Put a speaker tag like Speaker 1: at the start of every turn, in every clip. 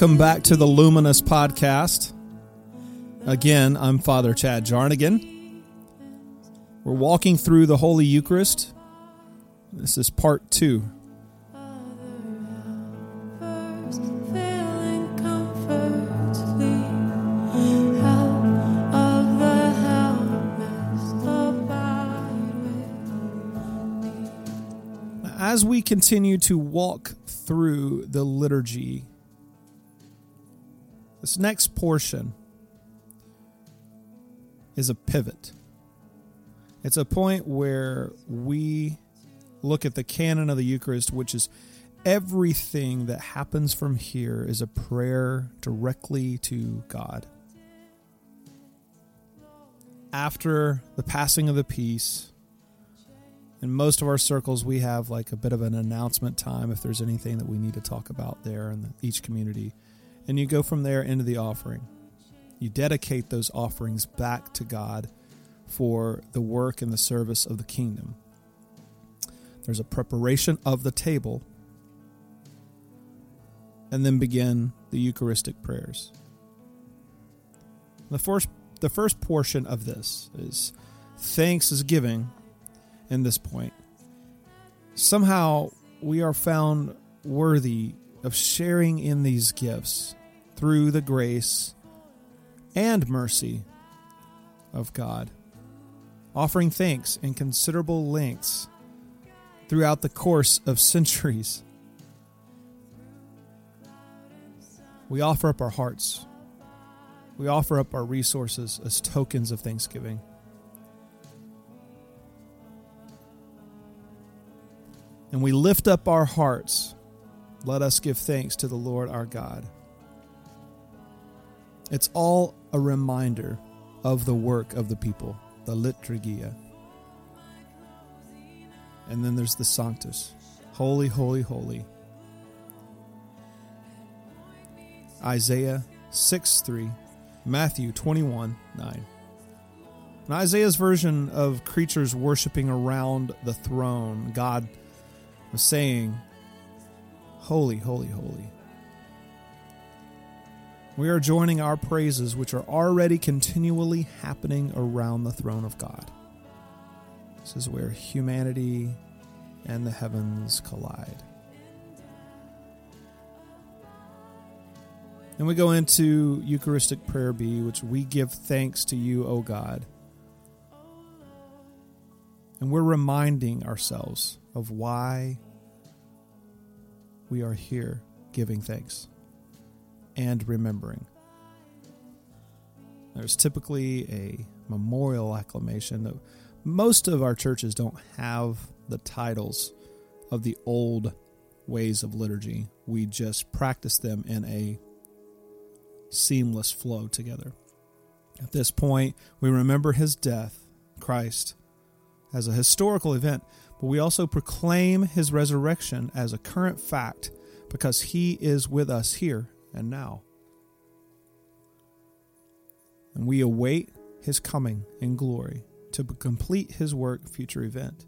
Speaker 1: Welcome back to the Luminous Podcast. Again, I'm Father Chad Jarnagin. We're walking through the Holy Eucharist. This is part two. As we continue to walk through the liturgy, this next portion is a pivot. It's a point where we look at the canon of the Eucharist, which is everything that happens from here is a prayer directly to God. After the passing of the peace, in most of our circles, we have like a bit of an announcement time if there's anything that we need to talk about there in each community. And you go from there into the offering. You dedicate those offerings back to God for the work and the service of the kingdom. There's a preparation of the table, and then begin the Eucharistic prayers. The first, the first portion of this is thanks is giving in this point. Somehow we are found worthy of sharing in these gifts through the grace and mercy of God, offering thanks in considerable lengths throughout the course of centuries. We offer up our hearts. We offer up our resources as tokens of thanksgiving. and we lift up our hearts, let us give thanks to the Lord our God. It's all a reminder of the work of the people, the liturgia. And then there's the Sanctus Holy, holy, holy. Isaiah 6 3, Matthew 21 9. In Isaiah's version of creatures worshiping around the throne, God was saying, Holy, holy, holy. We are joining our praises, which are already continually happening around the throne of God. This is where humanity and the heavens collide. And we go into Eucharistic Prayer B, which we give thanks to you, O God. And we're reminding ourselves of why we are here giving thanks and remembering. There's typically a memorial acclamation. that Most of our churches don't have the titles of the old ways of liturgy. We just practice them in a seamless flow together. At this point, we remember his death, Christ, as a historical event, but we also proclaim his resurrection as a current fact because he is with us here and now. And we await his coming in glory to complete his work, future event.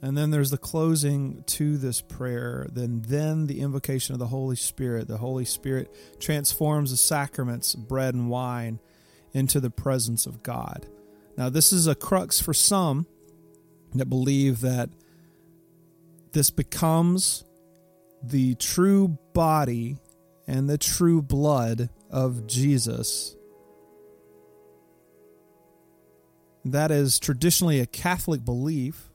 Speaker 1: And then there's the closing to this prayer, then then the invocation of the Holy Spirit. The Holy Spirit transforms the sacraments, bread and wine, into the presence of God. Now, this is a crux for some that believe that this becomes the true body and the true blood of Jesus. That is traditionally a Catholic belief.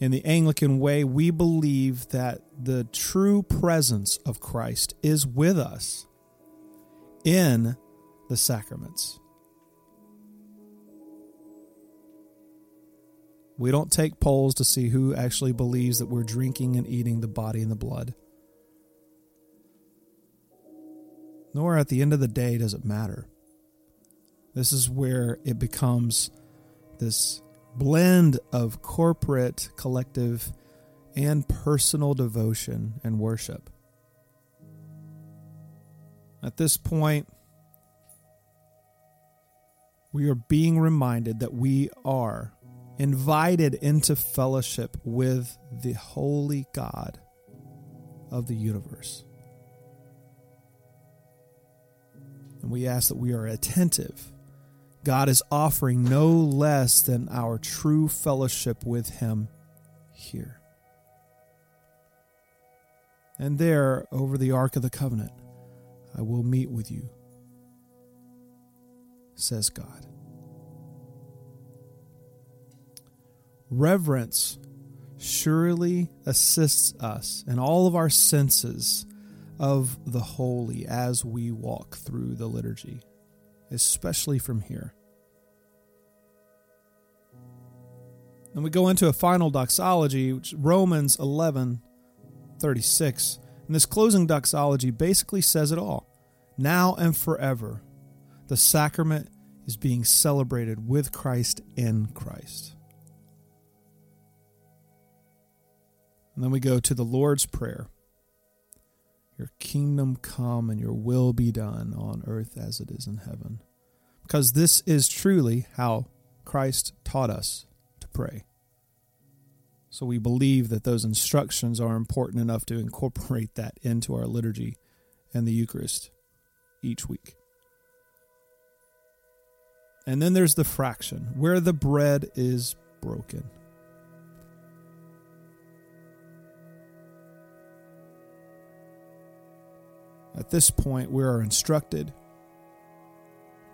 Speaker 1: In the Anglican way, we believe that the true presence of Christ is with us in the sacraments. We don't take polls to see who actually believes that we're drinking and eating the body and the blood. Nor at the end of the day does it matter. This is where it becomes this blend of corporate, collective, and personal devotion and worship. At this point, we are being reminded that we are invited into fellowship with the holy God, of the universe. And we ask that we are attentive. God is offering no less than our true fellowship with Him here. And there, over the Ark of the Covenant, I will meet with you, says God. Reverence surely assists us in all of our senses of the holy as we walk through the liturgy, especially from here. And we go into a final doxology, which Romans 11 36. And this closing doxology basically says it all. Now and forever, the sacrament is being celebrated with Christ in Christ. And then we go to the Lord's Prayer Your kingdom come and your will be done on earth as it is in heaven. Because this is truly how Christ taught us to pray. So we believe that those instructions are important enough to incorporate that into our liturgy and the Eucharist each week. And then there's the fraction, where the bread is broken. At this point, we are instructed.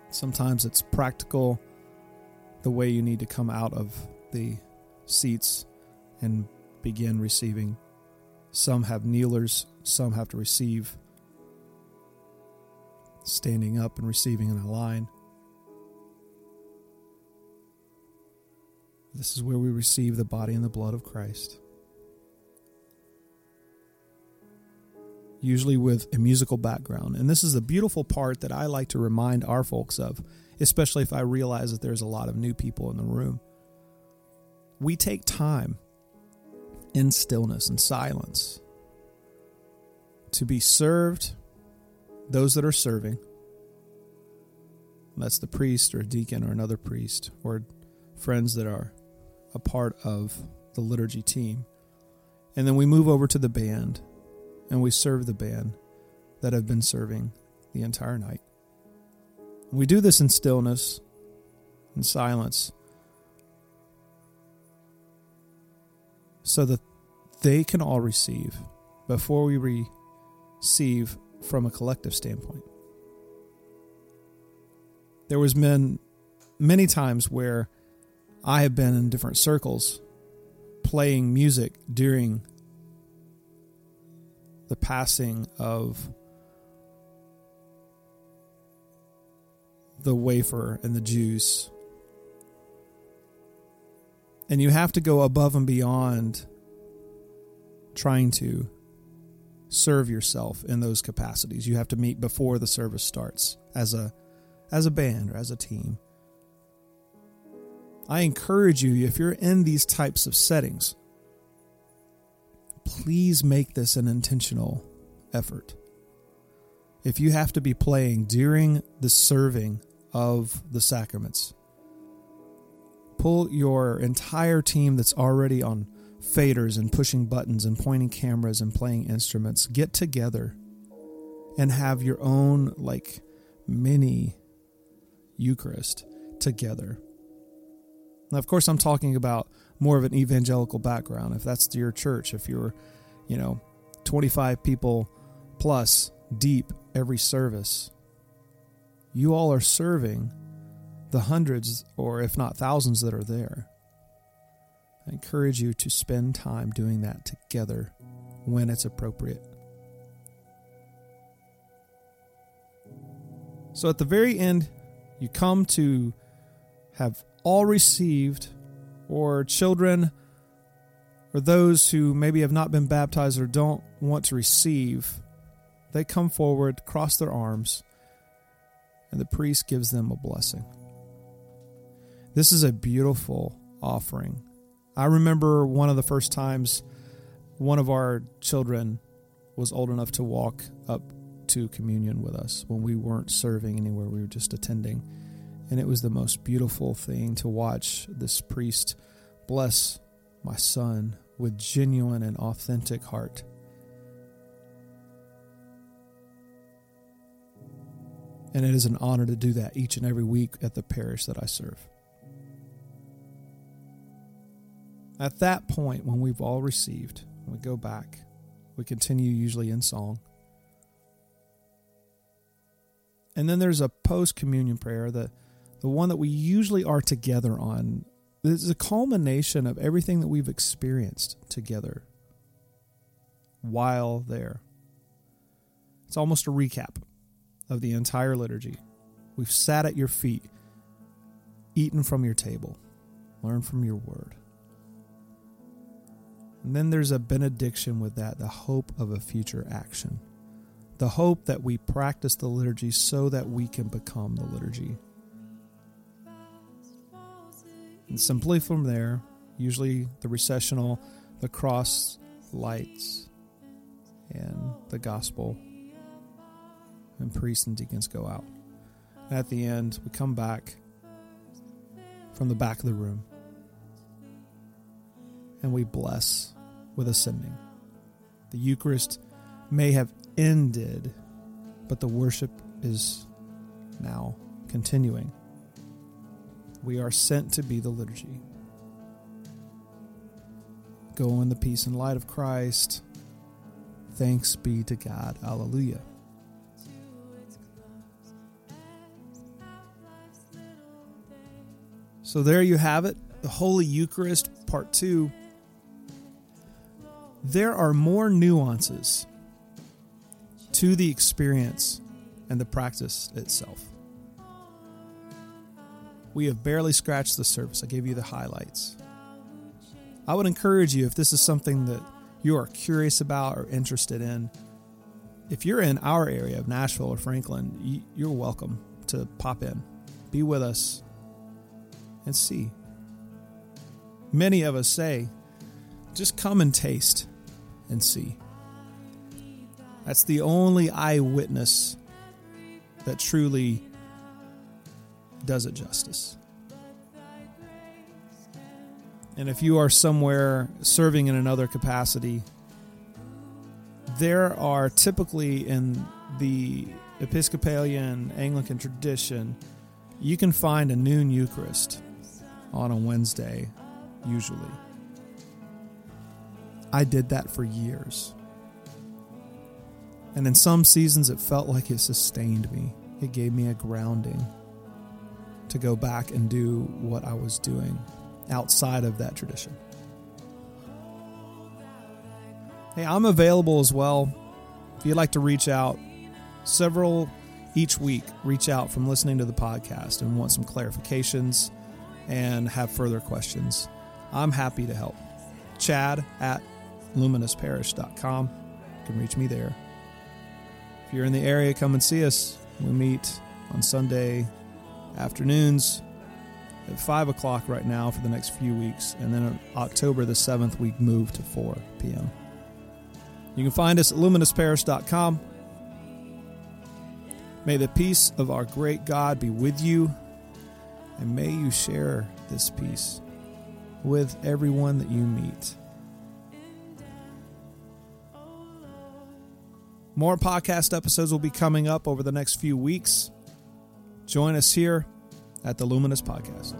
Speaker 1: Sometimes it's practical the way you need to come out of the seats and begin receiving. Some have kneelers, some have to receive standing up and receiving in a line. This is where we receive the body and the blood of Christ. Usually with a musical background. And this is a beautiful part that I like to remind our folks of, especially if I realize that there's a lot of new people in the room. We take time in stillness and silence to be served, those that are serving. That's the priest or deacon or another priest or friends that are a part of the liturgy team. And then we move over to the band and we serve the band that have been serving the entire night. We do this in stillness and silence so that they can all receive before we receive from a collective standpoint. There was been many times where I have been in different circles playing music during the passing of the wafer and the juice. And you have to go above and beyond trying to serve yourself in those capacities. You have to meet before the service starts as a as a band or as a team. I encourage you if you're in these types of settings please make this an intentional effort. If you have to be playing during the serving of the sacraments, pull your entire team that's already on faders and pushing buttons and pointing cameras and playing instruments, get together and have your own like mini Eucharist together. Now, of course, I'm talking about more of an evangelical background, if that's your church, if you're, you know, 25 people plus deep every service, you all are serving the hundreds or if not thousands that are there. I encourage you to spend time doing that together when it's appropriate. So at the very end, you come to have all received or children or those who maybe have not been baptized or don't want to receive, they come forward, cross their arms, and the priest gives them a blessing. This is a beautiful offering. I remember one of the first times one of our children was old enough to walk up to communion with us when we weren't serving anywhere, we were just attending. And it was the most beautiful thing to watch this priest bless my son with genuine and authentic heart. And it is an honor to do that each and every week at the parish that I serve. At that point, when we've all received, we go back, we continue usually in song. And then there's a post communion prayer that the one that we usually are together on. This is a culmination of everything that we've experienced together while there. It's almost a recap of the entire liturgy. We've sat at your feet, eaten from your table, learned from your word. And then there's a benediction with that, the hope of a future action. The hope that we practice the liturgy so that we can become the liturgy. And simply from there, usually the recessional, the cross lights, and the gospel, and priests and deacons go out. At the end, we come back from the back of the room and we bless with ascending. The Eucharist may have ended, but the worship is now continuing. We are sent to be the liturgy. Go in the peace and light of Christ. Thanks be to God. Alleluia. So there you have it, the Holy Eucharist, part two. There are more nuances to the experience and the practice itself. We have barely scratched the surface. I gave you the highlights. I would encourage you, if this is something that you are curious about or interested in, if you're in our area of Nashville or Franklin, you're welcome to pop in, be with us, and see. Many of us say, just come and taste and see. That's the only eyewitness that truly does it justice. And if you are somewhere serving in another capacity, there are typically in the Episcopalian Anglican tradition, you can find a noon Eucharist on a Wednesday, usually. I did that for years. And in some seasons, it felt like it sustained me. It gave me a grounding to go back and do what I was doing outside of that tradition. Hey, I'm available as well. If you'd like to reach out, several each week reach out from listening to the podcast and want some clarifications and have further questions. I'm happy to help. Chad at luminousparish.com. You can reach me there. If you're in the area, come and see us. We meet on Sunday afternoons at 5 o'clock right now for the next few weeks. And then October the 7th, we move to 4 p.m. You can find us at luminousparish.com. May the peace of our great God be with you, and may you share this peace with everyone that you meet. More podcast episodes will be coming up over the next few weeks. Join us here at the Luminous Podcast.